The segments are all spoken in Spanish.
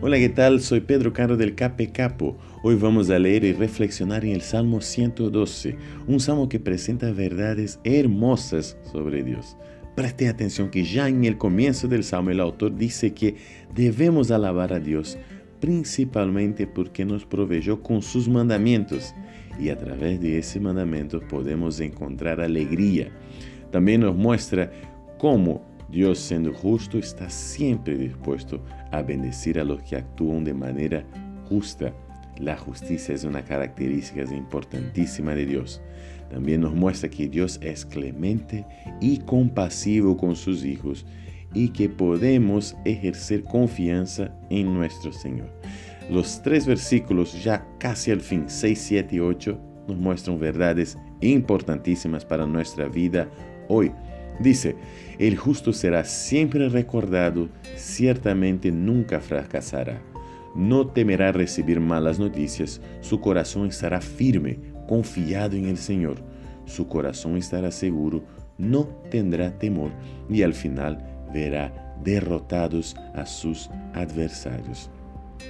Hola, ¿qué tal? Soy Pedro Caro del Cape Capo. Hoy vamos a leer y reflexionar en el Salmo 112, un salmo que presenta verdades hermosas sobre Dios. Preste atención que ya en el comienzo del salmo el autor dice que debemos alabar a Dios principalmente porque nos proveyó con sus mandamientos y a través de ese mandamiento podemos encontrar alegría. También nos muestra cómo Dios siendo justo está siempre dispuesto a bendecir a los que actúan de manera justa. La justicia es una característica importantísima de Dios. También nos muestra que Dios es clemente y compasivo con sus hijos y que podemos ejercer confianza en nuestro Señor. Los tres versículos ya casi al fin, 6, 7 y 8, nos muestran verdades importantísimas para nuestra vida hoy. Dice, el justo será siempre recordado, ciertamente nunca fracasará. No temerá recibir malas noticias, su corazón estará firme, confiado en el Señor. Su corazón estará seguro, no tendrá temor y al final verá derrotados a sus adversarios.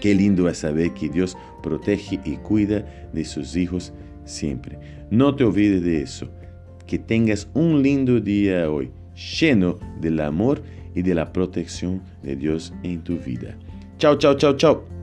Qué lindo es saber que Dios protege y cuida de sus hijos siempre. No te olvides de eso. Que tengas un lindo día hoy, lleno del amor y de la protección de Dios en tu vida. Chao, chao, chao, chao.